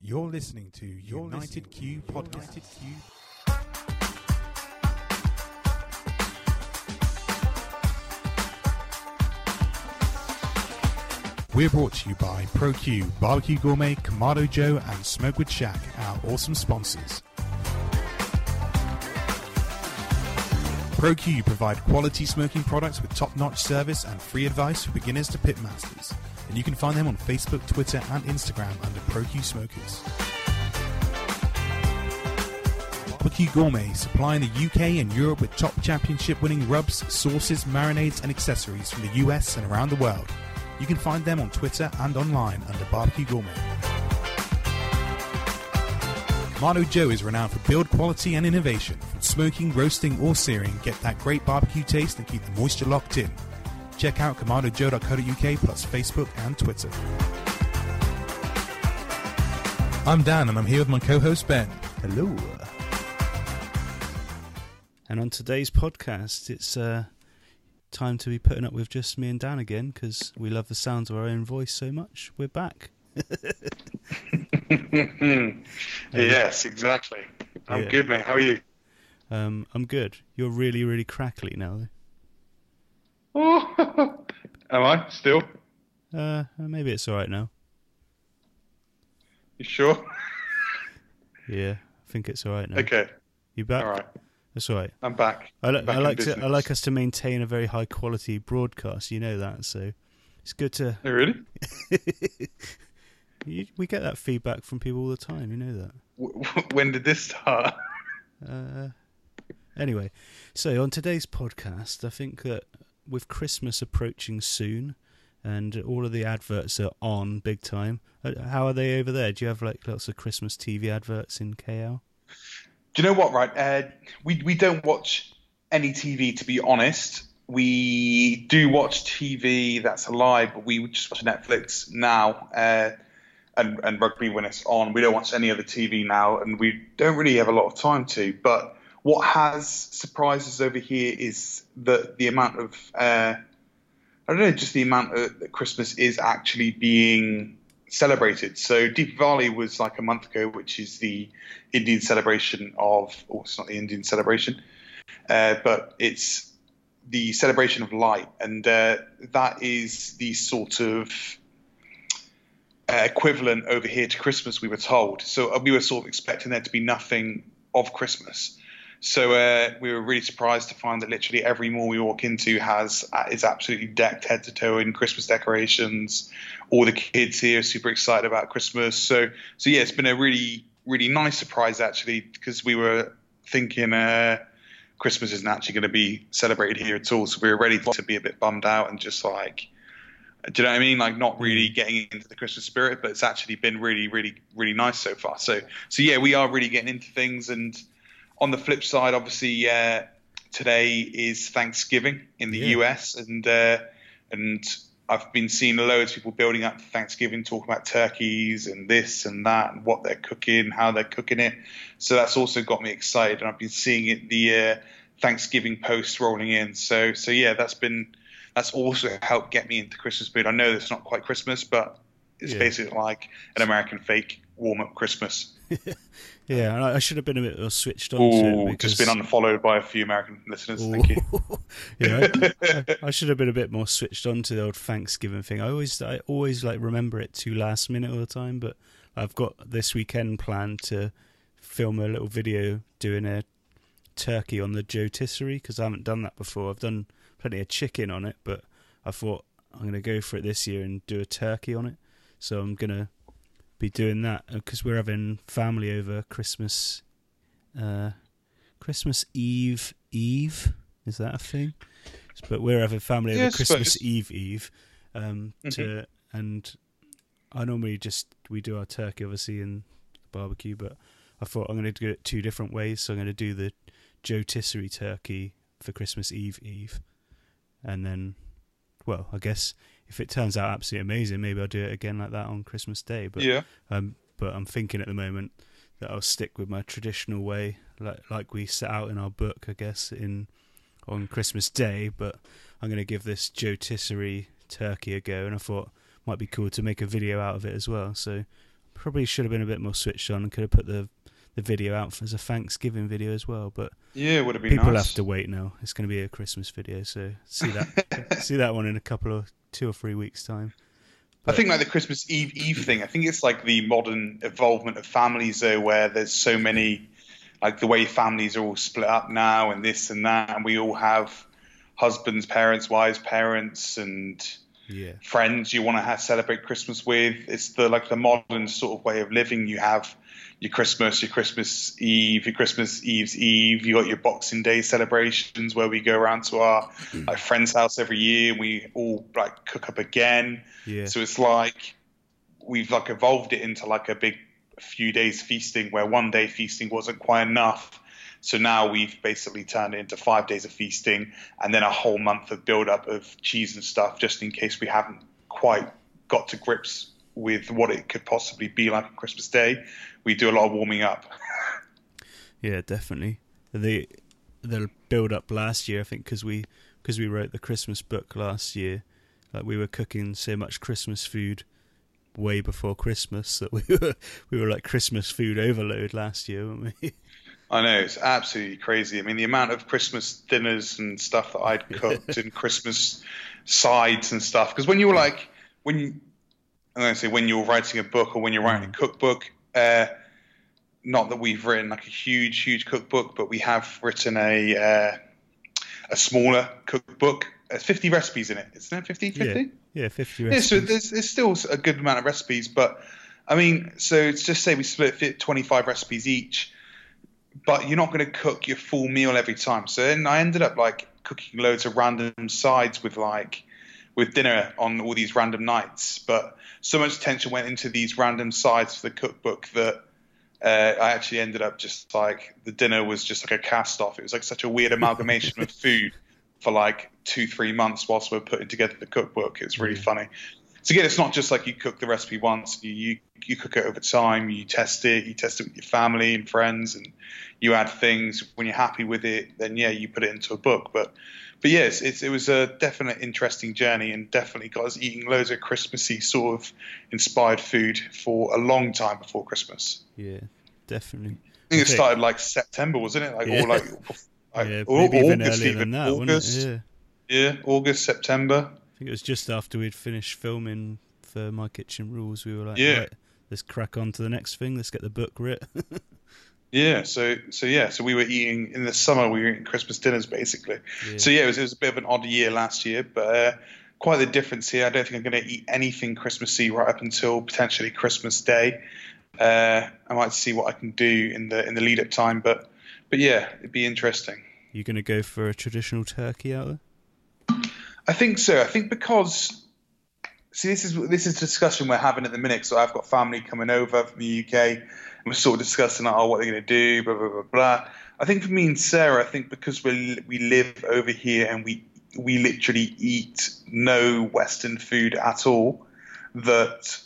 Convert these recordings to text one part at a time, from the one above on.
You're listening to Your United Q Podcast. United Q. We're brought to you by ProQ, Barbecue Gourmet, Kamado Joe, and Smokewood Shack, our awesome sponsors. ProQ provide quality smoking products with top-notch service and free advice for beginners to pitmasters and you can find them on Facebook, Twitter, and Instagram under ProQ Smokers. Barbecue Gourmet, supplying the UK and Europe with top championship winning rubs, sauces, marinades, and accessories from the US and around the world. You can find them on Twitter and online under Barbecue Gourmet. Kamado Joe is renowned for build quality and innovation. From smoking, roasting, or searing, get that great barbecue taste and keep the moisture locked in. Check out KamadoJoe.co.uk plus Facebook and Twitter. I'm Dan and I'm here with my co-host Ben. Hello. And on today's podcast, it's uh, time to be putting up with just me and Dan again because we love the sounds of our own voice so much. We're back. yes, exactly. I'm yeah. good, mate. How are you? Um, I'm good. You're really, really crackly now. Am I still? Uh, maybe it's all right now. You sure? yeah, I think it's all right now. Okay. You back? All right. That's all right. I'm back. I, back I like to. I like us to maintain a very high quality broadcast. You know that, so it's good to. Oh, really? you, we get that feedback from people all the time. You know that. when did this start? Uh, anyway, so on today's podcast, I think that with Christmas approaching soon, and all of the adverts are on big time. Uh, how are they over there? Do you have like lots of Christmas TV adverts in KL? Do you know what? Right, uh, we we don't watch any TV to be honest. We do watch TV that's live, but we just watch Netflix now. Uh, and, and rugby when it's on. We don't watch any other TV now, and we don't really have a lot of time to. But what has surprised us over here is the the amount of uh, I don't know, just the amount of, that Christmas is actually being celebrated. So Deepavali was like a month ago, which is the Indian celebration of, oh, it's not the Indian celebration, uh, but it's the celebration of light, and uh, that is the sort of uh, equivalent over here to Christmas. We were told, so we were sort of expecting there to be nothing of Christmas. So uh, we were really surprised to find that literally every mall we walk into has uh, is absolutely decked head to toe in Christmas decorations. All the kids here are super excited about Christmas. So so yeah, it's been a really really nice surprise actually because we were thinking uh, Christmas isn't actually going to be celebrated here at all. So we were ready to be a bit bummed out and just like. Do you know what I mean? Like not really getting into the Christmas spirit, but it's actually been really, really, really nice so far. So, so yeah, we are really getting into things, and on the flip side, obviously, uh, today is Thanksgiving in the yeah. US, and uh, and I've been seeing loads of people building up Thanksgiving, talking about turkeys and this and that, and what they're cooking, how they're cooking it. So that's also got me excited, and I've been seeing it the uh, Thanksgiving posts rolling in. So so yeah, that's been that's also helped get me into Christmas mood. I know it's not quite Christmas, but it's yeah. basically like an American fake warm up Christmas. yeah, um, I should have been a bit more switched on. Ooh, because... just been unfollowed by a few American listeners. Ooh. Thank you. yeah, I, I, should have been a bit more switched on to the old Thanksgiving thing. I always, I always like remember it to last minute all the time. But I've got this weekend planned to film a little video doing a turkey on the rotisserie because I haven't done that before. I've done plenty of chicken on it, but I thought I'm going to go for it this year and do a turkey on it. So I'm going to be doing that because uh, we're having family over Christmas, uh, Christmas Eve Eve. Is that a thing? But we're having family yeah, over Christmas Eve Eve. Um, mm-hmm. to and I normally just we do our turkey obviously in barbecue, but I thought I'm going to do it two different ways. So I'm going to do the rotisserie turkey for Christmas Eve Eve, and then, well, I guess if it turns out absolutely amazing, maybe I'll do it again like that on Christmas Day. But yeah, um, but I'm thinking at the moment that I'll stick with my traditional way, like like we set out in our book, I guess, in on Christmas Day. But I'm going to give this rotisserie turkey a go, and I thought it might be cool to make a video out of it as well. So Probably should have been a bit more switched on and could have put the the video out as a Thanksgiving video as well. But yeah, would have been people nice. have to wait now. It's going to be a Christmas video, so see that see that one in a couple of two or three weeks time. I think like the Christmas Eve Eve thing. I think it's like the modern involvement of families though, where there's so many, like the way families are all split up now, and this and that, and we all have husbands, parents, wives, parents, and yeah. friends you want to have, celebrate Christmas with. It's the like the modern sort of way of living. You have your Christmas, your Christmas Eve, your Christmas Eve's Eve. You got your Boxing Day celebrations where we go around to our mm. like friend's house every year. and We all like cook up again. Yeah. So it's like we've like evolved it into like a big few days feasting where one day feasting wasn't quite enough. So now we've basically turned it into five days of feasting and then a whole month of build up of cheese and stuff just in case we haven't quite got to grips with what it could possibly be like on Christmas Day. We do a lot of warming up. Yeah, definitely. The the build up last year, I think, because we because we wrote the Christmas book last year, like we were cooking so much Christmas food way before Christmas that we were we were like Christmas food overload last year, weren't we? I know it's absolutely crazy. I mean, the amount of Christmas dinners and stuff that I'd cooked and Christmas sides and stuff. Because when you were like, when you, I'm going to say when you're writing a book or when you're writing a cookbook, uh, not that we've written like a huge, huge cookbook, but we have written a uh, a smaller cookbook. There's 50 recipes in it. Isn't there 50? 50? Yeah, yeah, fifty. Yeah, so there's, there's still a good amount of recipes, but I mean, so it's just say we split fit 25 recipes each, but you're not going to cook your full meal every time. So then I ended up like cooking loads of random sides with like with dinner on all these random nights, but so much attention went into these random sides for the cookbook that uh, I actually ended up just like the dinner was just like a cast off. It was like such a weird amalgamation of food for like two, three months whilst we are putting together the cookbook. It's really funny. So again, it's not just like you cook the recipe once. You, you you cook it over time. You test it. You test it with your family and friends, and you add things. When you're happy with it, then yeah, you put it into a book. But but yes, it's, it was a definite interesting journey, and definitely got us eating loads of Christmassy sort of inspired food for a long time before Christmas. yeah, definitely. I think it started like September, wasn't it? Like Yeah. or like, like yeah, or maybe even August, earlier even than that, August. it? Yeah. Yeah, August, September. I think it was just after we'd finished filming for My Kitchen Rules. We were like, Yeah. right, let's crack on to the next thing. Let's get the book writ. Yeah, so so yeah, so we were eating in the summer. We were eating Christmas dinners basically. Yeah. So yeah, it was, it was a bit of an odd year last year, but uh, quite the difference here. I don't think I'm going to eat anything Christmassy right up until potentially Christmas Day. Uh, I might see what I can do in the in the lead up time, but but yeah, it'd be interesting. You're going to go for a traditional turkey out there? I think so. I think because see, this is this is a discussion we're having at the minute. So I've got family coming over from the UK, and we're sort of discussing like, oh, what they're going to do, blah blah blah blah. I think for me and Sarah, I think because we we live over here and we we literally eat no Western food at all, that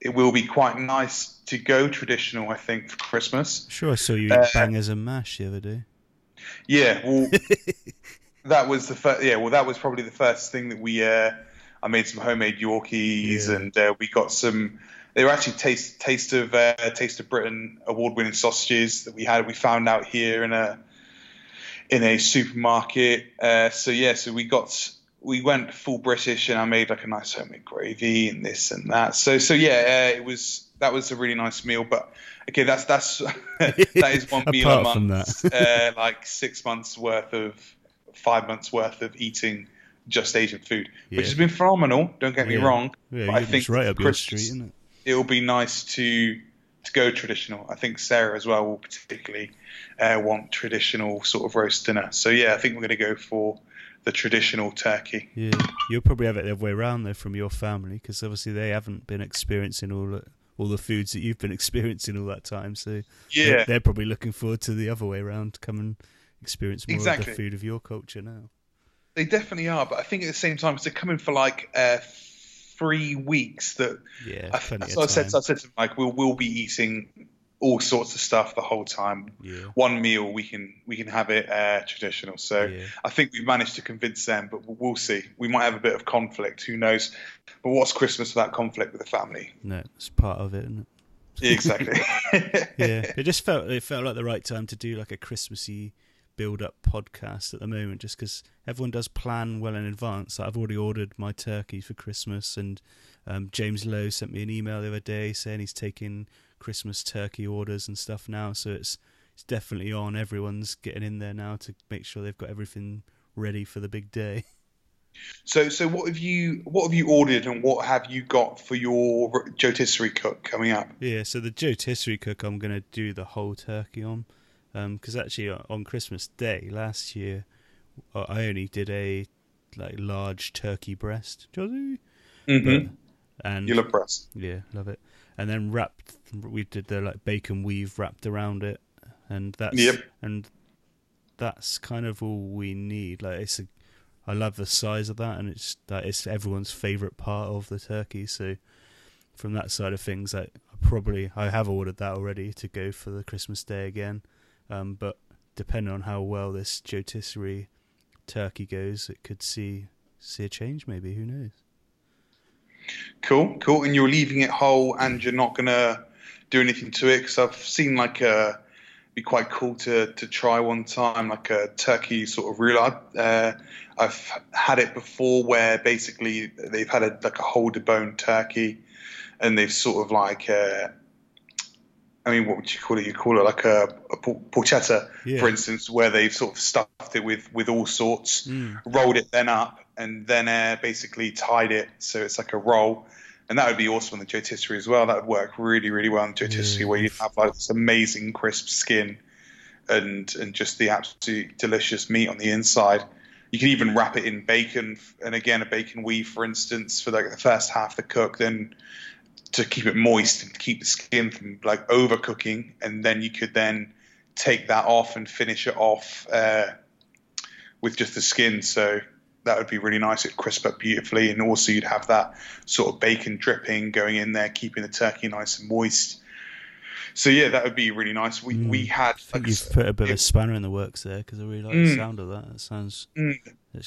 it will be quite nice to go traditional. I think for Christmas. Sure, I saw you eat Uh, bangers and mash the other day. Yeah, well, that was the first. Yeah, well, that was probably the first thing that we. Uh, I made some homemade Yorkies, Yeah. and uh, we got some. They were actually taste taste of uh, taste of Britain award winning sausages that we had. We found out here in a in a supermarket. Uh, so yeah, so we got we went full British, and I made like a nice homemade gravy and this and that. So so yeah, uh, it was that was a really nice meal. But okay, that's that's that is one meal a month. uh, like six months worth of five months worth of eating just Asian food, Yeah. which has been phenomenal. Don't get me Yeah. wrong. Yeah, I think it's right up your street, isn't it? It'll be nice to to go traditional. I think Sarah as well will particularly uh, want traditional sort of roast dinner. So yeah, I think we're going to go for the traditional turkey. Yeah, you'll probably have it the other way around though from your family because obviously they haven't been experiencing all the, all the foods that you've been experiencing all that time. So Yeah, they're, they're probably looking forward to the other way around, come and experience more of Exactly. the food of your culture now. they definitely are. But I think at the same time, 'cause they're coming for like uh, three weeks. That Yeah, I, plenty so I of said, so I said to them, like we'll we'll be eating all sorts of stuff the whole time. Yeah, One meal we can we can have it uh, traditional. So yeah, I think we've managed to convince them, but we'll- we'll see. We might have a bit of conflict. Who knows? But what's Christmas without conflict with the family? no, it's part of it. Isn't it? exactly. yeah, it just felt it felt like the right time to do like a Christmassy build up podcast at the moment, just because everyone does plan well in advance. I've already ordered my turkey for Christmas, and um, James Lowe sent me an email the other day saying he's taking Christmas turkey orders and stuff now. So it's it's definitely on. Everyone's getting in there now to make sure they've got everything ready for the big day. So, so what have you what have you ordered, and what have you got for your rotisserie cook coming up? Yeah, so the rotisserie cook, I'm going to do the whole turkey on, because um, actually on Christmas Day last year, I only did a like large turkey breast. Mm-hmm. But, and you love breast. Yeah, love it. And then wrapped, we did the like bacon weave wrapped around it, and that's Yep. and that's kind of all we need. Like it's a, I love the size of that, and it's that it's everyone's favorite part of the turkey. So from that side of things, I, I probably I have ordered that already to go for the Christmas day again. Um, but depending on how well this rotisserie turkey goes, it could see see a change. Maybe who knows? Cool, cool. And you're leaving it whole, and you're not gonna do anything to it because I've seen like a be quite cool to to try one time, like a turkey sort of roulade. Uh, I've had it before where basically they've had a like a whole deboned turkey, and they've sort of like. Uh, I mean, what would you call it? You call it like a, a porchetta, Yeah. for instance, where they've sort of stuffed it with with all sorts, Mm. rolled it then up, and then uh, basically tied it so it's like a roll. And that would be awesome on the rotisserie as well. That would work really, really well on the rotisserie, Yeah. where you have like this amazing crisp skin and and just the absolute delicious meat on the inside. You can even wrap it in bacon, and again a bacon weave, for instance, for like the first half the cook, then to keep it moist and keep the skin from like overcooking, and then you could then take that off and finish it off uh, with just the skin. So that would be really nice. It'd crisp up beautifully, and also you'd have that sort of bacon dripping going in there, keeping the turkey nice and moist. So yeah, that would be really nice. We Mm. we had I think like, you've put a bit of spanner in the works there because I really like the Mm. sound of that. It sounds. Mm.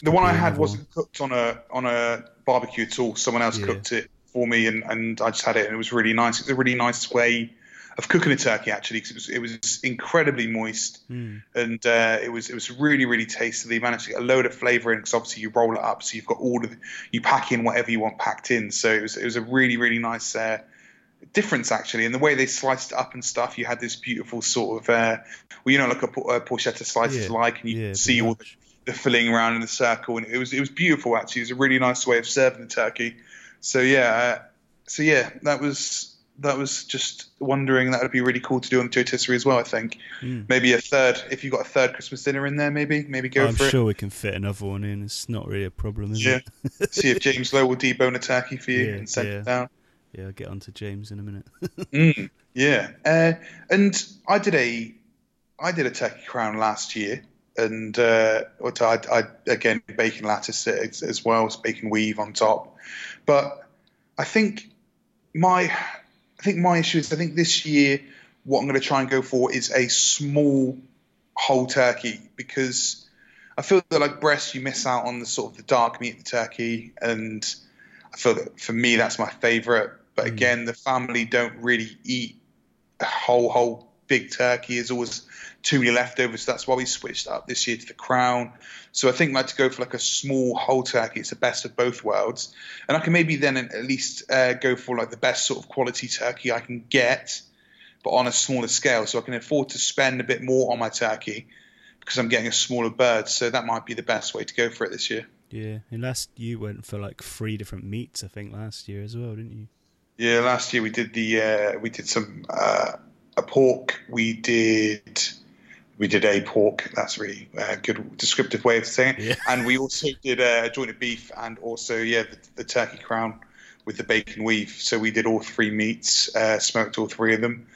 the one I had wasn't cooked on a on a barbecue at all. Someone else Yeah. cooked it for me, and, and I just had it, and it was really nice. It's a really nice way of cooking a turkey actually, because it was it was incredibly moist, one. and uh, it was it was really really tasty. They managed to get a load of flavour in because obviously you roll it up, so you've got all of you pack in whatever you want packed in. So it was it was a really really nice. Uh, difference actually in the way they sliced it up and stuff you had this beautiful sort of uh well you know like a, a porchetta slice is Yeah. like and you Yeah, see all the the filling around in the circle, and it was it was beautiful. Actually, it was a really nice way of serving the turkey. So yeah, uh, so yeah, that was that was just wondering that would be really cool to do on the rotisserie as well. I think Mm. maybe a third if you got a third Christmas dinner in there, maybe maybe go for it. I'm sure we can fit another one in. It's not really a problem, is Yeah. it? it. See if James Lowe will debone a turkey for you Yeah, and send yeah. it down. Yeah, I'll get on to James in a minute. Mm, yeah, uh, and I did a I did a turkey crown last year, and uh, I, I again bacon lattice as, as well as bacon weave on top. But I think my I think my issue is I think this year what I'm going to try and go for is a small whole turkey because I feel that like breast you miss out on the sort of the dark meat of the turkey and I feel that for me that's my favorite. But Mm. again, the family don't really eat a whole whole big turkey. There's always too many leftovers. So that's why we switched up this year to the crown. So I think like to go for like a small whole turkey. It's the best of both worlds, and I can maybe then at least uh, go for like the best sort of quality turkey I can get, but on a smaller scale. So I can afford to spend a bit more on my turkey because I'm getting a smaller bird. So that might be the best way to go for it this year. yeah, and last you went for like three different meats, I think, last year as well, didn't you? Yeah, last year we did the uh, we did some uh, a pork. We did we did a pork. That's really a good descriptive way of saying it. Yeah. And we also did uh, a joint of beef and also yeah the, the turkey crown with the bacon weave. So we did all three meats, uh, smoked all three of them,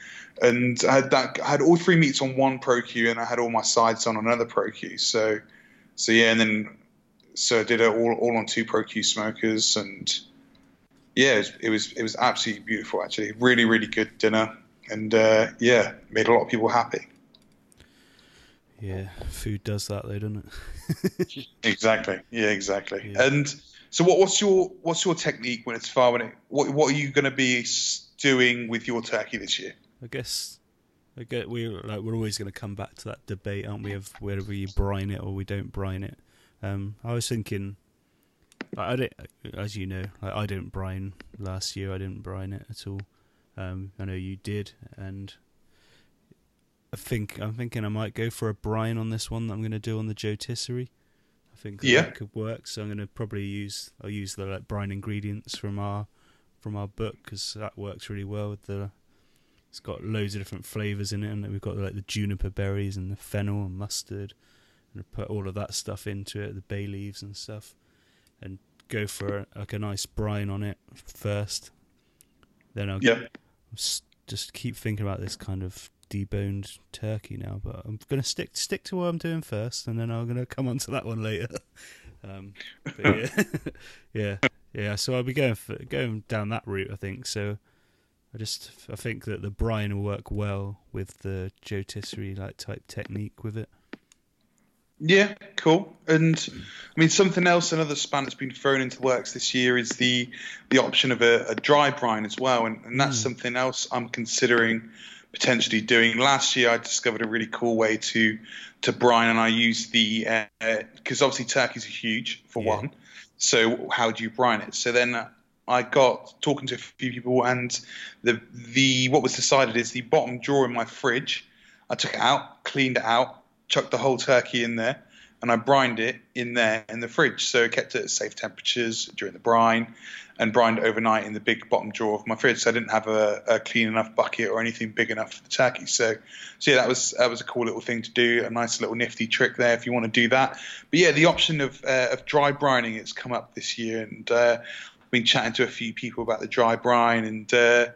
and I had that I had all three meats on one ProQ, and I had all my sides on another ProQ. So so yeah, and then so I did it all all on two ProQ smokers and yeah, it was, it was it was absolutely beautiful. Actually, really really good dinner, and uh, yeah, made a lot of people happy. Yeah, food does that though, doesn't it? Exactly. Yeah, exactly. Yeah. And so, what, what's your what's your technique when it's far? When it, what what are you going to be doing with your turkey this year? I guess I get we like we're always going to come back to that debate, aren't we? Of whether we brine it or we don't brine it. Um, I was thinking, I, I don't, as you know, like, I didn't brine last year. I didn't brine it at all. Um, I know you did, and I think I'm thinking I might go for a brine on this one that I'm going to do on the JoeTisserie. I think that, Yeah. that could work. So I'm going to probably use I'll use the like brine ingredients from our from our book because that works really well with the. It's got loads of different flavors in it, and we've got like the juniper berries and the fennel and mustard, and put all of that stuff into it, the bay leaves and stuff, and go for like a nice brine on it first. Then I'll Yeah. Just keep thinking about this kind of deboned turkey now, but I'm gonna stick stick to what I'm doing first, and then I'm gonna come on to that one later. um, but yeah, yeah, yeah. So I'll be going for, going down that route, I think. So I just I think that the brine will work well with the JoeTisserie like type technique with it. Yeah, cool. And I mean, something else, another span that's been thrown into the works this year is the the option of a, a dry brine as well, and, and that's Mm. something else I'm considering potentially doing. Last year, I discovered a really cool way to to brine, and I used the because obviously turkeys are huge for Yeah. one. So how do you brine it? So then I got talking to a few people, and the the what was decided is the bottom drawer in my fridge. I took it out, cleaned it out, chucked the whole turkey in there, and I brined it in there in the fridge. So I kept it at safe temperatures during the brine, and brined overnight in the big bottom drawer of my fridge. So I didn't have a, a clean enough bucket or anything big enough for the turkey. So, so yeah, that was that was a cool little thing to do. A nice little nifty trick there if you want to do that. But yeah, the option of uh, of dry brining it's come up this year, and uh, I've been chatting to a few people about the dry brine and. Uh,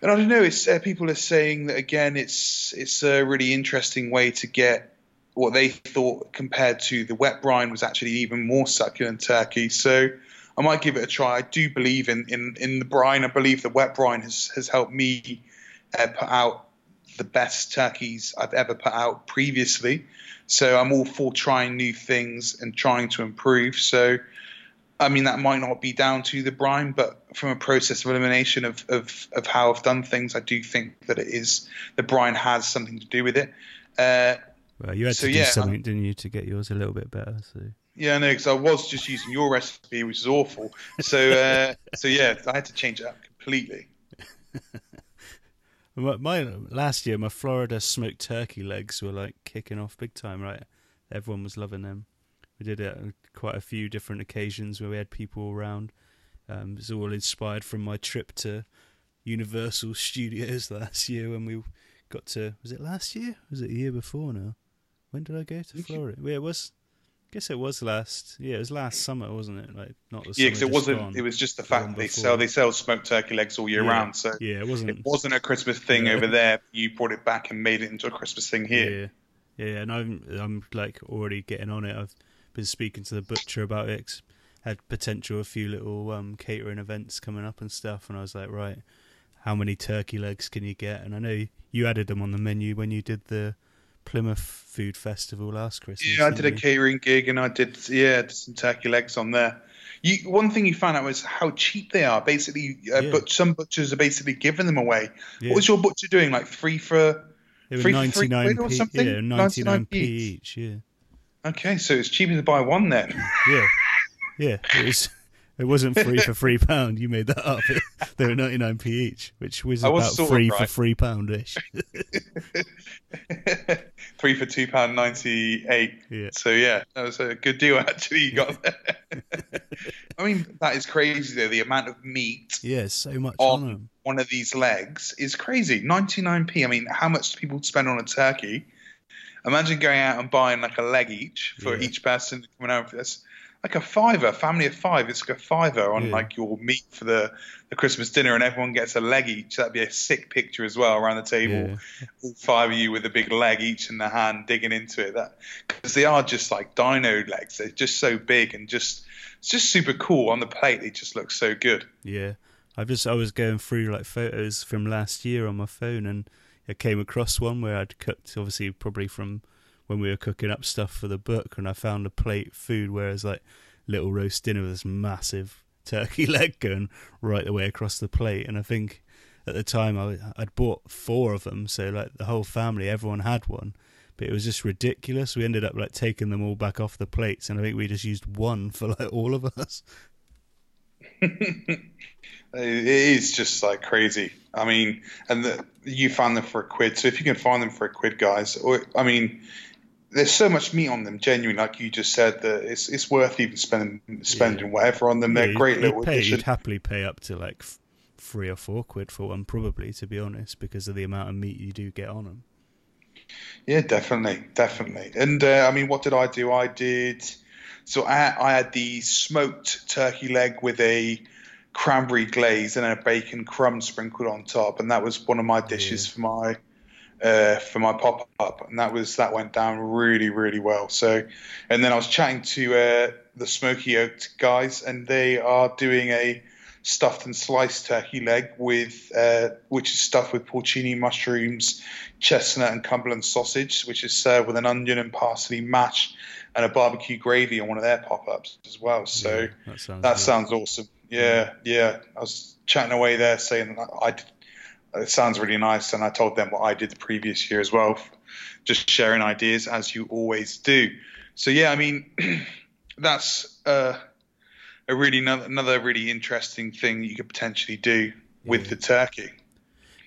and I don't know. It's uh, people are saying that again. It's it's a really interesting way to get what they thought compared to the wet brine was actually even more succulent turkey. So I might give it a try. I do believe in in, in the brine. I believe the wet brine has has helped me uh, put out the best turkeys I've ever put out previously. So I'm all for trying new things and trying to improve. So I mean, that might not be down to the brine, but from a process of elimination of, of, of how I've done things, I do think that it is the brine has something to do with it. Uh, Well, you had So, to do yeah, something, didn't you, to get yours a little bit better? So yeah, no, because I was just using your recipe, which is awful. So, uh, so yeah, I had to change it up completely. My, my last year, my Florida smoked turkey legs were like kicking off big time. Right, everyone was loving them. We did it on quite a few different occasions where we had people around. Um, it was all inspired from my trip to Universal Studios last year when we got to. Was it last year? Was it a year before now? When did I go to Florida? Yeah, it was. I guess it was last. Yeah, it was last summer, wasn't it? Like not the Yeah, because it wasn't. gone. It was just the fact they before. sell they sell smoked turkey legs all year Yeah. round. So Yeah, it wasn't. it wasn't a Christmas thing Yeah. over there. You brought it back and made it into a Christmas thing here. Yeah, yeah, and I'm I'm like already getting on it. I've been speaking to the butcher about it. 'cause Had potential a few little um, catering events coming up and stuff, and I was like, right, how many turkey legs can you get? And I know you added them on the menu when you did the Plymouth Food Festival last Christmas. Yeah, I did a you? catering gig and I did yeah did some turkey legs on there. You, one thing you found out was how cheap they are. Basically, uh, Yeah. but some butchers are basically giving them away. Yeah. What was your butcher doing? Like three for? They were free for 99 quid or p. something? Yeah, 99 99 p each. each. Yeah, Okay, so it's cheaper to buy one then. yeah, yeah. It was. It wasn't free for three pound. You made that up. they were ninety nine p each, which was I about of three for three pound ish. three for two pound ninety eight. Yeah. So yeah, that was a good deal actually. You got there. I mean, that is crazy though. The amount of meat Yeah, so much On- on them. one of these legs is crazy. 99p. I mean, how much do people spend on a turkey? Imagine going out and buying like a leg each for Yeah. each person coming out for this. Like a fiver, family of five. It's like a fiver on Yeah. like your meat for the, the Christmas dinner, and everyone gets a leg each. That'd be a sick picture as well around the table. Yeah. All five of you with a big leg each in the hand, digging into it. That because they are just like dino legs. They're just so big and just it's just super cool on the plate. They just look so good. Yeah, I just I was going through like photos from last year on my phone, and I came across one where I'd cooked, obviously probably from when we were cooking up stuff for the book, and I found a plate food where it's like little roast dinner with this massive turkey leg going right the way across the plate, and I think at the time I, I'd bought four of them, so like the whole family, everyone had one. But it was just ridiculous. We ended up like taking them all back off the plates, and I think we just used one for like all of us. it is just like crazy. I mean, and the, you find them for a quid. So if you can find them for a quid, guys, or I mean, there's so much meat on them. Genuinely, like you just said, that it's it's worth even spending spending yeah. whatever on them. They're yeah, great you'd little. Pay, you'd happily pay up to like three or four quid for one, probably to be honest, because of the amount of meat you do get on them. Yeah, definitely, definitely. And uh, I mean, what did I do? I did. So I, I had the smoked turkey leg with a cranberry glaze and a bacon crumb sprinkled on top, and that was one of my dishes yeah. for my uh, for my pop up, and that was that went down really really well. So, and then I was chatting to uh, the Smoky Oak guys, and they are doing a stuffed and sliced turkey leg with uh, which is stuffed with porcini mushrooms, chestnut, and Cumberland sausage, which is served with an onion and parsley mash and a barbecue gravy on one of their pop ups as well. So yeah, that, sounds, that sounds, awesome. Yeah, yeah. I was chatting away there saying I, I it sounds really nice, and I told them what I did the previous year as well, just sharing ideas as you always do. So yeah, I mean, that's uh, a really another really interesting thing you could potentially do with the turkey.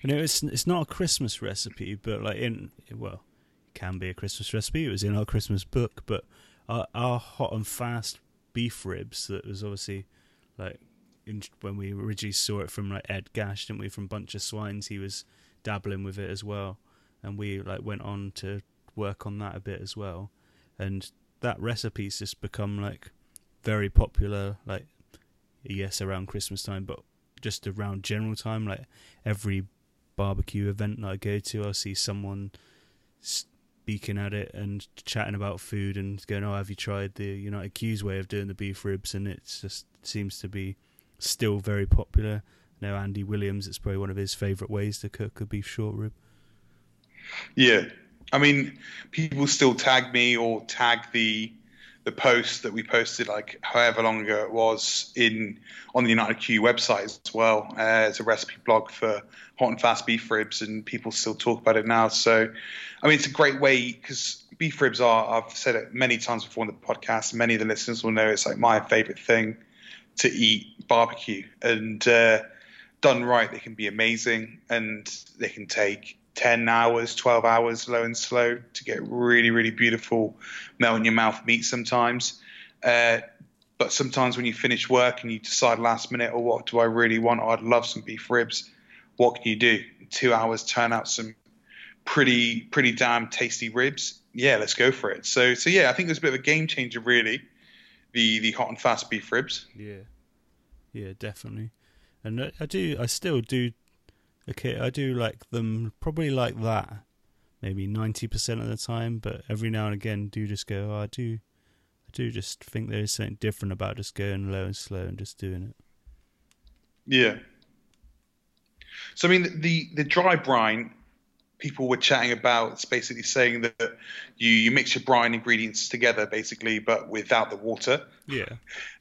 You know, it's it's not a Christmas recipe, but like in well, it can be a Christmas recipe. It was in our Christmas book, but our, our hot and fast beef ribs that was obviously like in, when we originally saw it from like Ed Gash, didn't we? From Bunch of Swines, he was dabbling with it as well, and we like went on to work on that a bit as well, and that recipe's just become like very popular. Like yes, around Christmas time, but just around general time, like every barbecue event that I go to, I'll see someone speaking at it and chatting about food and going, "Oh, have you tried the United Q's way of doing the beef ribs?" And it just seems to be still very popular. I know Andy Williams; it's probably one of his favourite ways to cook a beef short rib. Yeah, I mean, people still tag me or tag the the post that we posted like however long ago it was in on the United Q website as well uh, as a recipe blog for hot and fast beef ribs, and people still talk about it now. So, I mean, it's a great way because beef ribs are. I've said it many times before in the podcast. Many of the listeners will know it's like my favorite thing to eat barbecue, and uh, done right, they can be amazing, and they can take 10 hours, 12 hours, low and slow, to get really, really beautiful melt in your mouth meat sometimes. Uh, but sometimes when you finish work and you decide last minute, oh, what do I really want? Oh, I'd love some beef ribs. What can you do? Two hours, turn out some pretty, pretty damn tasty ribs. Yeah, let's go for it. So, so yeah, I think it was a bit of a game changer, really the the hot and fast beef ribs. Yeah, yeah, definitely. And I do, I still do. Okay, I do like them probably like that, maybe ninety percent of the time. But every now and again, do just go. Oh, I do, I do just think there is something different about just going low and slow and just doing it. Yeah. So I mean, the the dry brine people were chatting about. It's basically saying that you, you mix your brine ingredients together, basically, but without the water. Yeah.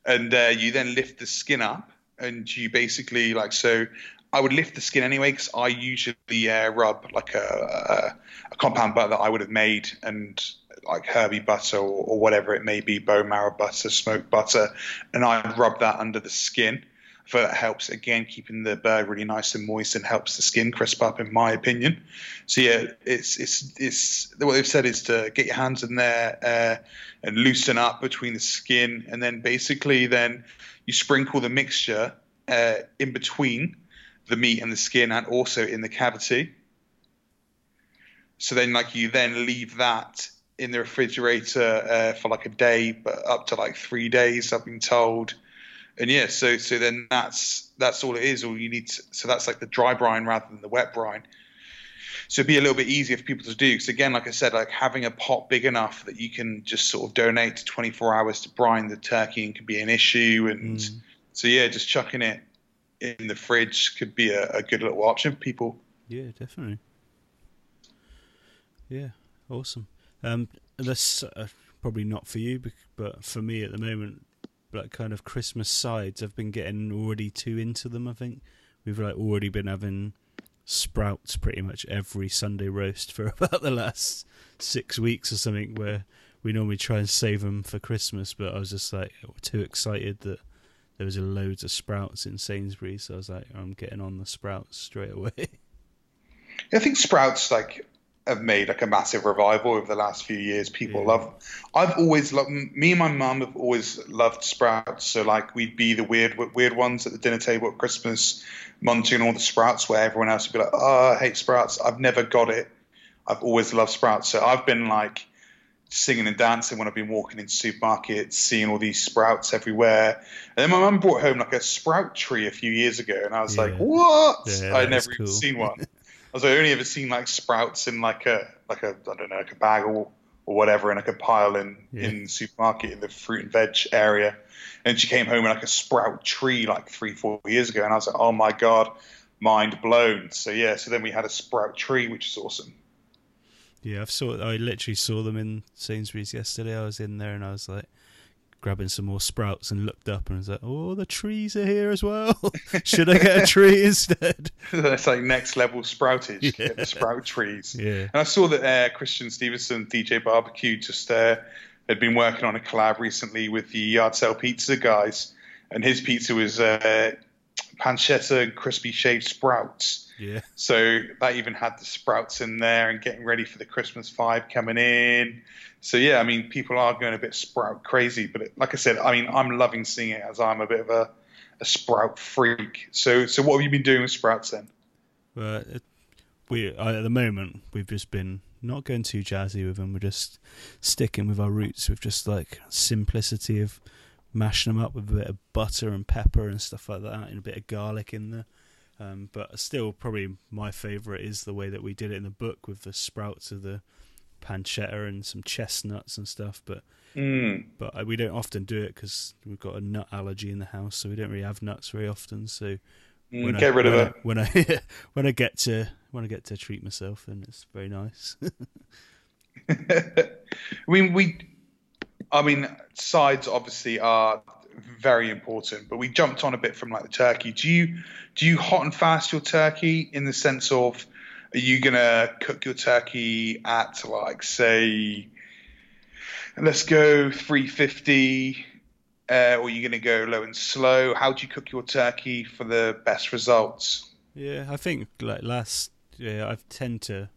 And uh, you then lift the skin up, and you basically like so. I would lift the skin anyway because I usually uh, rub like a, a, a, compound butter that I would have made and like herby butter or, or whatever it may be, bone marrow butter, smoked butter, and I rub that under the skin. For that helps again keeping the bird really nice and moist and helps the skin crisp up in my opinion. So yeah it's it's it's what they've said is to get your hands in there uh, and loosen up between the skin and then basically then you sprinkle the mixture uh, in between the meat and the skin and also in the cavity so then like you then leave that in the refrigerator uh, for like a day but up to like three days i've been told and yeah, so so then that's that's all it is. All you need. To, so that's like the dry brine rather than the wet brine. So it'd be a little bit easier for people to do. Because again, like I said, like having a pot big enough that you can just sort of donate to 24 hours to brine the turkey and can be an issue. And mm. so yeah, just chucking it in the fridge could be a, a good little option for people. Yeah, definitely. Yeah, awesome. Um, that's uh, probably not for you, but for me at the moment, like kind of Christmas sides, I've been getting already too into them. I think we've like already been having sprouts pretty much every Sunday roast for about the last six weeks or something. Where we normally try and save them for Christmas, but I was just like too excited that there was loads of sprouts in Sainsbury's, so I was like, I'm getting on the sprouts straight away. I think sprouts like have made like a massive revival over the last few years. People yeah. love. I've always loved. Me and my mum have always loved sprouts. So like we'd be the weird weird ones at the dinner table at Christmas, munching all the sprouts, where everyone else would be like, "Oh, I hate sprouts." I've never got it. I've always loved sprouts. So I've been like singing and dancing when I've been walking in supermarkets, seeing all these sprouts everywhere. And then my mum brought home like a sprout tree a few years ago, and I was yeah. like, "What?" Yeah, I'd never cool. even seen one. I was only ever seen like sprouts in like a like a I don't know like a bag or or whatever in like a pile in yeah. in the supermarket in the fruit and veg area. And she came home in like a sprout tree like three four years ago, and I was like, oh my god, mind blown. So yeah, so then we had a sprout tree, which is awesome. Yeah, I've saw. I literally saw them in Sainsbury's yesterday. I was in there and I was like, grabbing some more sprouts and looked up and was like, "Oh, the trees are here as well. Should I get a tree instead?" That's like next level sproutage. Yeah. Get the sprout trees. Yeah. And I saw that uh, Christian Stevenson, DJ Barbecue, just uh, had been working on a collab recently with the Yard Sale Pizza guys, and his pizza was uh, pancetta and crispy shaved sprouts. Yeah. So that even had the sprouts in there and getting ready for the Christmas vibe coming in. So yeah, I mean, people are going a bit sprout crazy, but it, like I said, I mean, I'm loving seeing it as I'm a bit of a, a sprout freak. So, so what have you been doing with sprouts then? Well, we uh, at the moment we've just been not going too jazzy with them. We're just sticking with our roots with just like simplicity of mashing them up with a bit of butter and pepper and stuff like that, and a bit of garlic in there. Um, but still, probably my favourite is the way that we did it in the book with the sprouts of the pancetta and some chestnuts and stuff. But mm. but we don't often do it because we've got a nut allergy in the house, so we don't really have nuts very often. So mm, when get I, rid of it when I when I get to when I get to treat myself, and it's very nice. I mean, we, I mean, sides obviously are very important, but we jumped on a bit from like the turkey. Do you do you hot and fast your turkey in the sense of are you gonna cook your turkey at like say, let's go 350, uh, or are you gonna go low and slow? How do you cook your turkey for the best results? Yeah, I think like last yeah, I tend to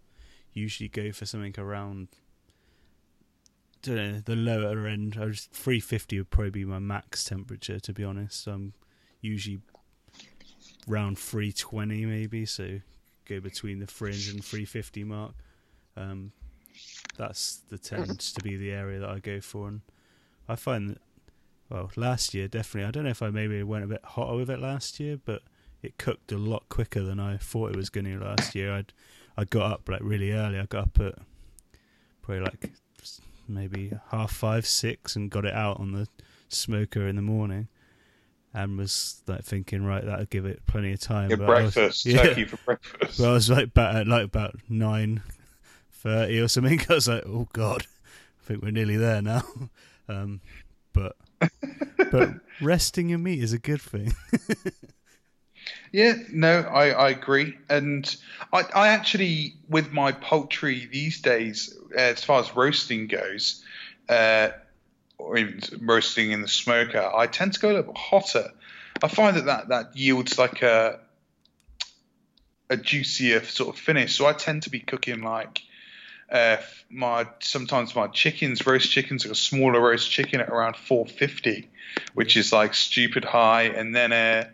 usually go for something around know, the lower end. I just 350 would probably be my max temperature to be honest. I'm usually around 320 maybe, so go between the fringe and 350 mark. Um, that's the tends to be the area that I go for, and I find that well, last year definitely. I don't know if I maybe went a bit hotter with it last year, but it cooked a lot quicker than I thought it was going to last year. I'd I got up like really early. I got up at probably like maybe half five, six, and got it out on the smoker in the morning and was like thinking, right, that'll give it plenty of time. Good breakfast, was, yeah. turkey for breakfast. Well, I was like about at like about nine thirty or something. I was like, oh god, I think we're nearly there now. Um, but but resting your meat is a good thing. Yeah, no, I, I agree, and I, I actually with my poultry these days, as far as roasting goes. Uh, or even roasting in the smoker, I tend to go a little bit hotter. I find that that, that yields like a a juicier sort of finish. So I tend to be cooking like uh, my sometimes my chickens, roast chickens, like a smaller roast chicken at around 450, which is like stupid high, and then uh,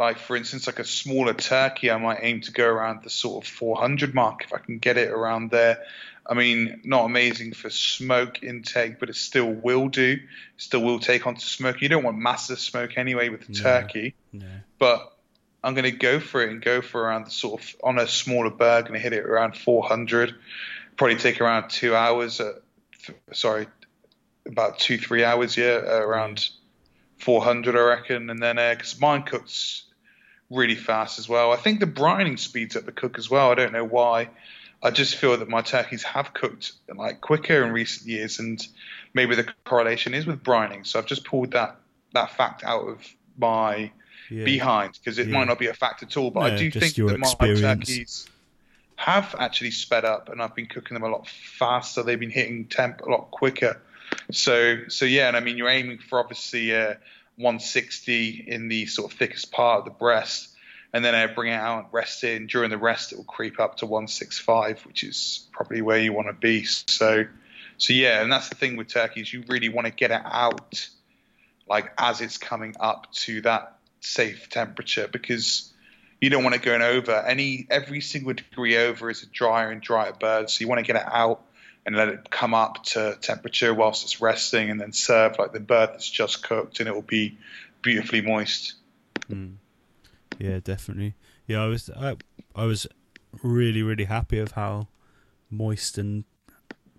like for instance, like a smaller turkey, I might aim to go around the sort of 400 mark if I can get it around there. I mean, not amazing for smoke intake, but it still will do. Still will take on to smoke. You don't want massive smoke anyway with the no, turkey. No. But I'm going to go for it and go for around the sort of on a smaller bird, going to hit it around 400. Probably take around two hours. At, sorry, about two three hours. Yeah, around 400, I reckon. And then because uh, mine cooks really fast as well. I think the brining speeds up the cook as well. I don't know why. I just feel that my turkeys have cooked like quicker in recent years, and maybe the correlation is with brining. So I've just pulled that that fact out of my Yeah. behind because it Yeah. might not be a fact at all. But I do think that my experience. turkeys have actually sped up, and I've been cooking them a lot faster. They've been hitting temp a lot quicker. So so yeah, and I mean you're aiming for obviously uh, 160 in the sort of thickest part of the breast, and then I bring it out and rest. And during the rest, it will creep up to 165, which is probably where you want to be. So so yeah, and that's the thing with turkeys. You really want to get it out like as it's coming up to that safe temperature because you don't want it going over any every single degree over is a drier and drier bird so you want to get it out and let it come up to temperature whilst it's resting and then serve like the bird that's just cooked and it will be beautifully moist Mm. Yeah, definitely. Yeah, I was I, I was really really happy of how moist and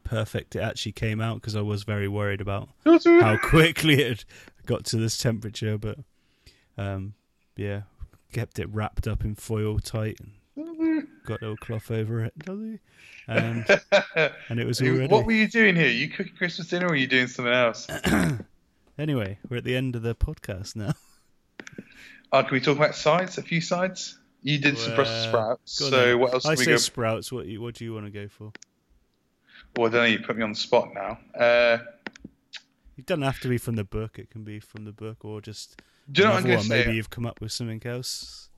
perfect it actually came out because I was very worried about how quickly it got to this temperature, but um, yeah, kept it wrapped up in foil tight and got a little cloth over it, does and and it was all ready. what were you doing here you cooking christmas dinner or were you doing something else Anyway, we're at the end of the podcast now. oh, can we talk about sides a few sides you did some Brussels Uh, sprouts so then. what else I can we say go sprouts. What you, what do you want to go for? well I don't know you put me on the spot now uh, It doesn't have to be from the book. It can be from the book or just do you know what I'm going to one. say Maybe you've come up with something else.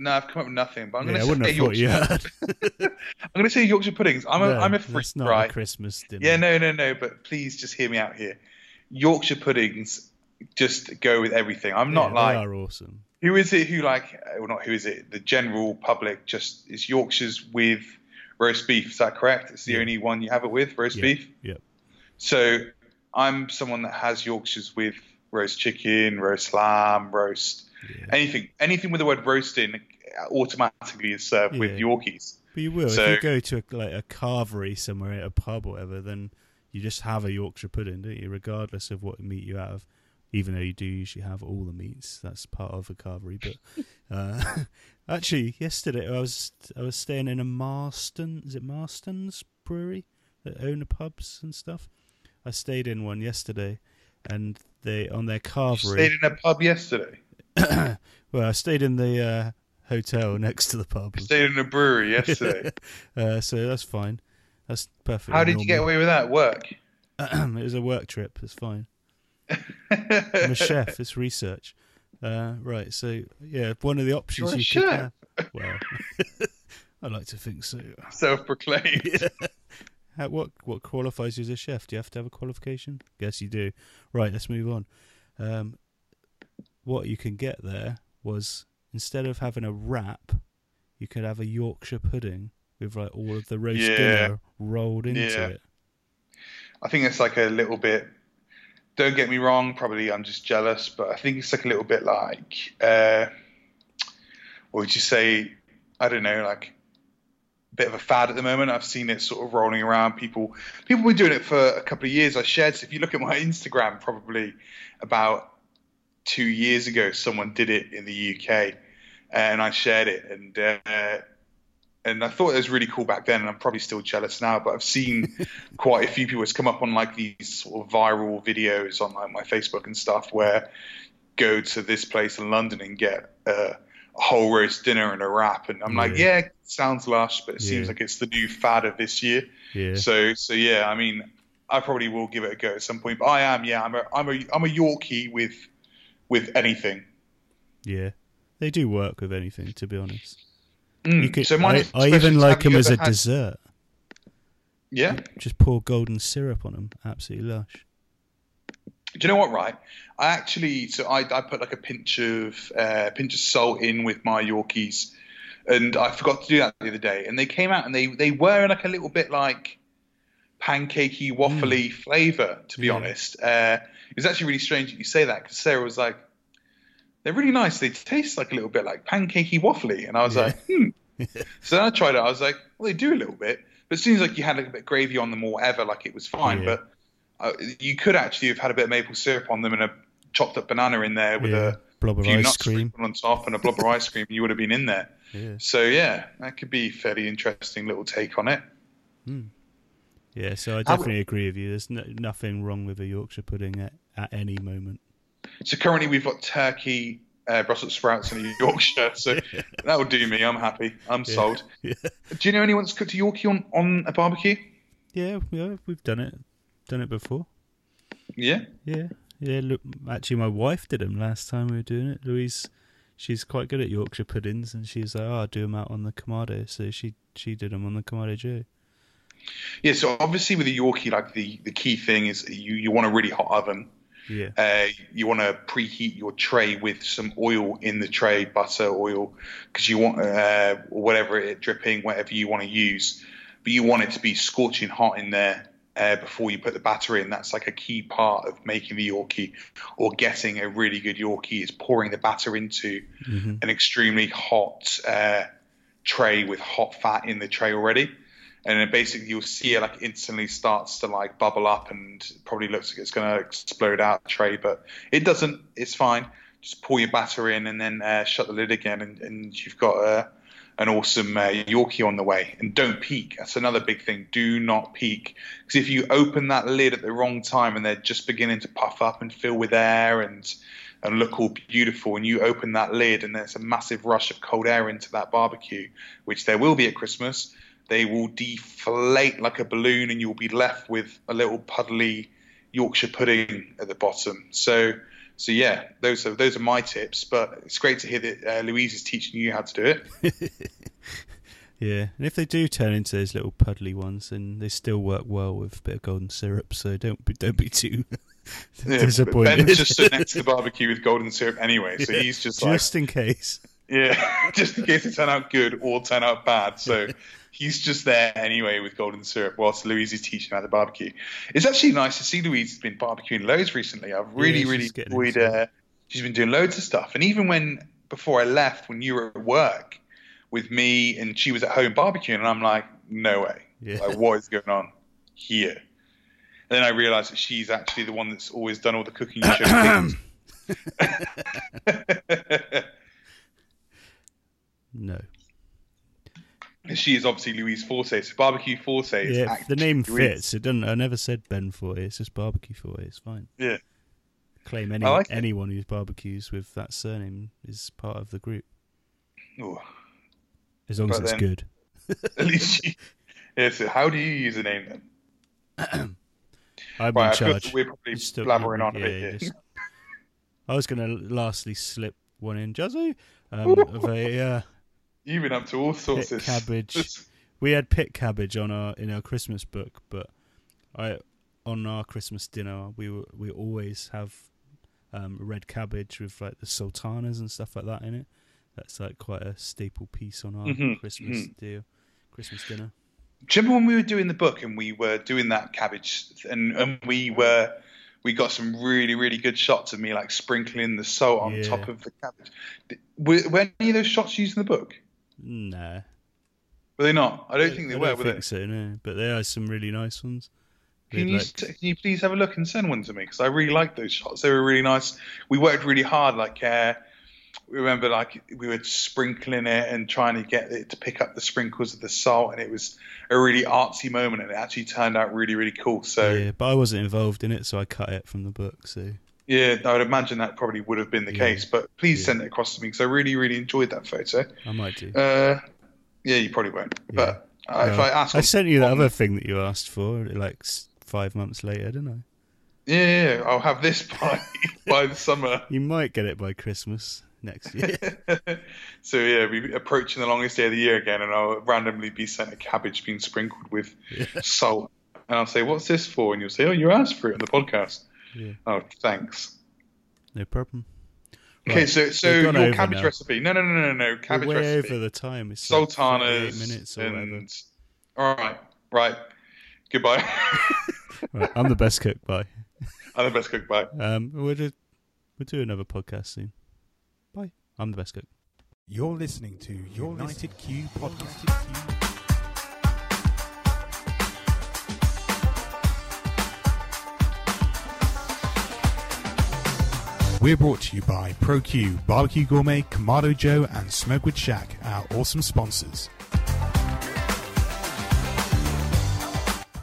No, I've come up with nothing. But I'm yeah, going to say Yorkshire. you had. I'm going to say Yorkshire puddings. I'm a, No, am a freak, that's not right? a Christmas dinner. Yeah, no, no, no. But please just hear me out here. Yorkshire puddings just go with everything. I'm not Yeah, like they are awesome. who is it who like well not who is it the general public just is Yorkshire's with roast beef. Is that correct? It's the Yeah. only one you have it with roast Yeah, beef. yeah. So I'm someone that has Yorkshire's with roast chicken, roast lamb, roast anything anything with the word roast in automatically is served with Yorkies. But you will So- if you go to a, like a carvery somewhere at a pub or whatever. Then you just have a Yorkshire pudding, don't you? Regardless of what meat you have, even though you do usually have all the meats. That's part of a carvery. But uh, actually, yesterday I was I was staying in a Marston. Is it Marston's brewery that own the pubs and stuff? I stayed in one yesterday, and they on their You carvery. stayed in a pub yesterday. well, I stayed in the uh, hotel next to the pub. You stayed in a brewery yesterday. uh, so that's fine. That's perfect. How did you get away with that? Work. it was a work trip. It's fine. I'm a chef. It's research. Uh, right. So yeah, one of the options you chef? could have. Well, I like to think so. Self-proclaimed. How, what what qualifies you as a chef? Do you have to have a qualification? Yes, you do. Right. Let's move on. Um, what you can get there was instead of having a wrap, you could have a Yorkshire pudding with like all of the roast Yeah. dinner rolled into Yeah. it. I think it's like a little bit. Don't get me wrong. Probably I'm just jealous, but I think it's like a little bit like. Uh, what would you say? I don't know, like a bit of a fad at the moment. I've seen it sort of rolling around. People, people were doing it for a couple of years. I shared. So if you look at my Instagram, probably about two years ago, someone did it in the UK, and I shared it, and uh, and I thought it was really cool back then, and I'm probably still jealous now. But I've seen quite a few people it's come up on like these sort of viral videos on like my Facebook and stuff where go to this place in London and get a whole roast dinner and a wrap, and I'm like, Yeah. yeah, sounds lush, but it seems like it's the new fad of this year. Yeah. So so yeah, I mean, I probably will give it a go at some point. But I am, yeah, I'm a I'm a I'm a Yorkie with with anything. Yeah, they do work with anything. To be honest, Mm. you could. so my I, I even like them as a had- dessert. Yeah. Just pour golden syrup on them. Absolutely lush. Do you know what? Right, I actually so I, I put like a pinch of uh, pinch of salt in with my Yorkies, and I forgot to do that the other day. And they came out and they they were like a little bit like pancakey waffly flavour. To be Yeah. honest, uh, it was actually really strange that you say that because Sarah was like, "They're really nice. They taste like a little bit like pancakey waffly," and I was Yeah. like, "Hmm." so then I tried it. I was like, "Well, they do a little bit." But it seems like you had a bit of gravy on them or whatever, like it was fine. Yeah. But uh, you could actually have had a bit of maple syrup on them and a chopped up banana in there with yeah. Blob a of few ice cream. on top and a blob of ice cream. You would have been in there. Yeah. So yeah, that could be a fairly interesting little take on it. Yeah. So I definitely agree with you. There's no, nothing wrong with a Yorkshire pudding at, at any moment. So currently we've got turkey, uh, Brussels sprouts and a Yorkshire. So that will do me. I'm happy. I'm Yeah. sold. Yeah. Do you know anyone that's cooked a Yorkie on, on a barbecue? Yeah, yeah, we've done it, done it before. Yeah. Yeah, yeah. Look, actually, my wife did them last time we were doing it. Louise, she's quite good at Yorkshire puddings, and she's like, "Oh, I'll do them out on the Kamado." So she she did them on the Kamado Joe. Yeah. So obviously with a Yorkie, like the, the key thing is you, you want a really hot oven. Yeah, Uh, you want to preheat your tray with some oil in the tray, butter, oil, because you want uh, whatever it dripping, whatever you want to use, but you want it to be scorching hot in there uh, before you put the batter in. That's like a key part of making the Yorkie or getting a really good Yorkie is pouring the batter into hmm an extremely hot uh, tray with hot fat in the tray already. And then basically you'll see it like instantly starts to like bubble up and probably looks like it's going to explode out the tray, but it doesn't. It's fine. Just pour your batter in and then uh, shut the lid again, and, and you've got uh, an awesome uh, Yorkie on the way. And don't peek. That's another big thing. Do not peek because if you open that lid at the wrong time and they're just beginning to puff up and fill with air and and look all beautiful, and you open that lid and there's a massive rush of cold air into that barbecue, which there will be at Christmas. They will deflate like a balloon, and you'll be left with a little puddly Yorkshire pudding at the bottom. So, so yeah, those are those are my tips. But it's great to hear that uh, Louise is teaching you how to do it. yeah. And if they do turn into those little puddly ones, then they still work well with a bit of golden syrup. So don't be don't be too Yeah, disappointed. Ben's just stood next to the barbecue with golden syrup anyway, so Yeah, he's just like, just in case. yeah, just in case it turn out good or turn out bad. So he's just there anyway with golden syrup whilst Louise is teaching how to barbecue. It's actually nice to see Louise has been barbecuing loads recently. I've really, she's really enjoyed. it. Uh, she's been doing loads of stuff, and even when before I left, when you were at work with me and she was at home barbecuing, and I'm like, no way, Yeah. like what is going on here? And then I realised that she's actually the one that's always done all the cooking. No. She is obviously Louise Forte. So barbecue Forte is Yeah, the name Louise. fits. It doesn't. I never said Ben Forte. It's just barbecue Forte. It's fine. Yeah. Claim any like it. anyone who's barbecues with that surname is part of the group, Ooh, as long as it's then- good. at least she. Yeah, so how do you use a name then? I'm Right, in charge. we're probably still- blabbering on a bit here. just- I was going to lastly slip one in, Jazzy, um, of a. Uh, You've been up to all sorts of cabbage. we had pit cabbage on our in our Christmas book, but I on our Christmas dinner we were, we always have um, red cabbage with like the sultanas and stuff like that in it. That's like quite a staple piece on our Mhm, Christmas deal, Christmas dinner. Do you remember when we were doing the book and we were doing that cabbage and, and we were we got some really really good shots of me like sprinkling the salt on Yeah. top of the cabbage. Were, were any of those shots used in the book? Nah, Were they not? I don't think they I were. don't think they? so. No, but there are some really nice ones. Can you, like- can you please have a look and send one to me? Because I really like those shots. They were really nice. We worked really hard. Like, uh, we remember, like, we were sprinkling it and trying to get it to pick up the sprinkles of the salt. And it was a really artsy moment. And it actually turned out really, really cool. So, yeah, but I wasn't involved in it, so I cut it from the book. So I would imagine that probably would have been the Yeah. case. But please Yeah. send it across to me because I really, really enjoyed that photo. I might do. Uh, yeah, you probably won't. But uh, if I ask, I sent you the other thing that you asked for, like five months later, didn't I? yeah, yeah, yeah, I'll have this by by the summer. You might get it by Christmas next year. so yeah, we approaching the longest day of the year again, and I'll randomly be sent a cabbage being sprinkled with salt, and I'll say, "What's this for?" And you'll say, "Oh, you asked for it on the podcast." Yeah, Oh, thanks. no problem. Okay, so so your cabbage now. recipe? No, no, no, no, no, We're way recipe. over the time. It's like minutes or whatever. all right, right. Goodbye. Right, I'm the best cook. Bye. I'm the best cook. Bye. Um, we'll do, we'll do another podcast soon. Bye. I'm the best cook. You're listening to United Q Podcast. We're brought to you by ProQ, Barbecue Gourmet, Kamado Joe, and Smokewood Shack, our awesome sponsors.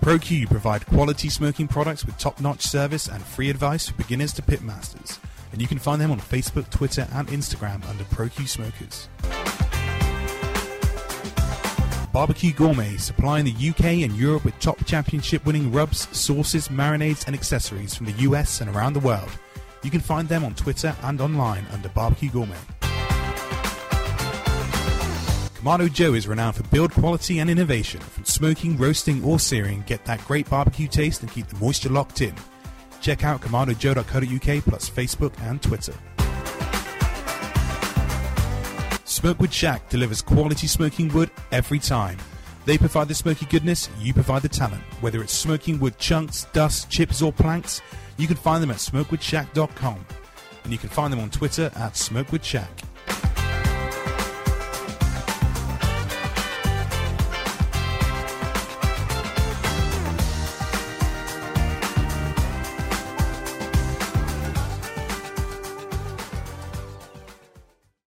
ProQ provide quality smoking products with top-notch service and free advice for beginners to pitmasters. and you can find them on Facebook, Twitter, and Instagram under ProQ Smokers. Barbecue Gourmet, supplying the UK and Europe with top championship winning rubs, sauces, marinades, and accessories from the US and around the world. You can find them on Twitter and online under Barbecue Gourmet. Kamado Joe is renowned for build quality and innovation. From smoking, roasting, or searing, get that great barbecue taste and keep the moisture locked in. Check out kamadojoe.co.uk plus Facebook and Twitter. Smokewood Shack delivers quality smoking wood every time. They provide the smoky goodness, you provide the talent. Whether it's smoking wood chunks, dust, chips, or planks, you can find them at smokewoodshack.com. And you can find them on Twitter at smokewoodshack.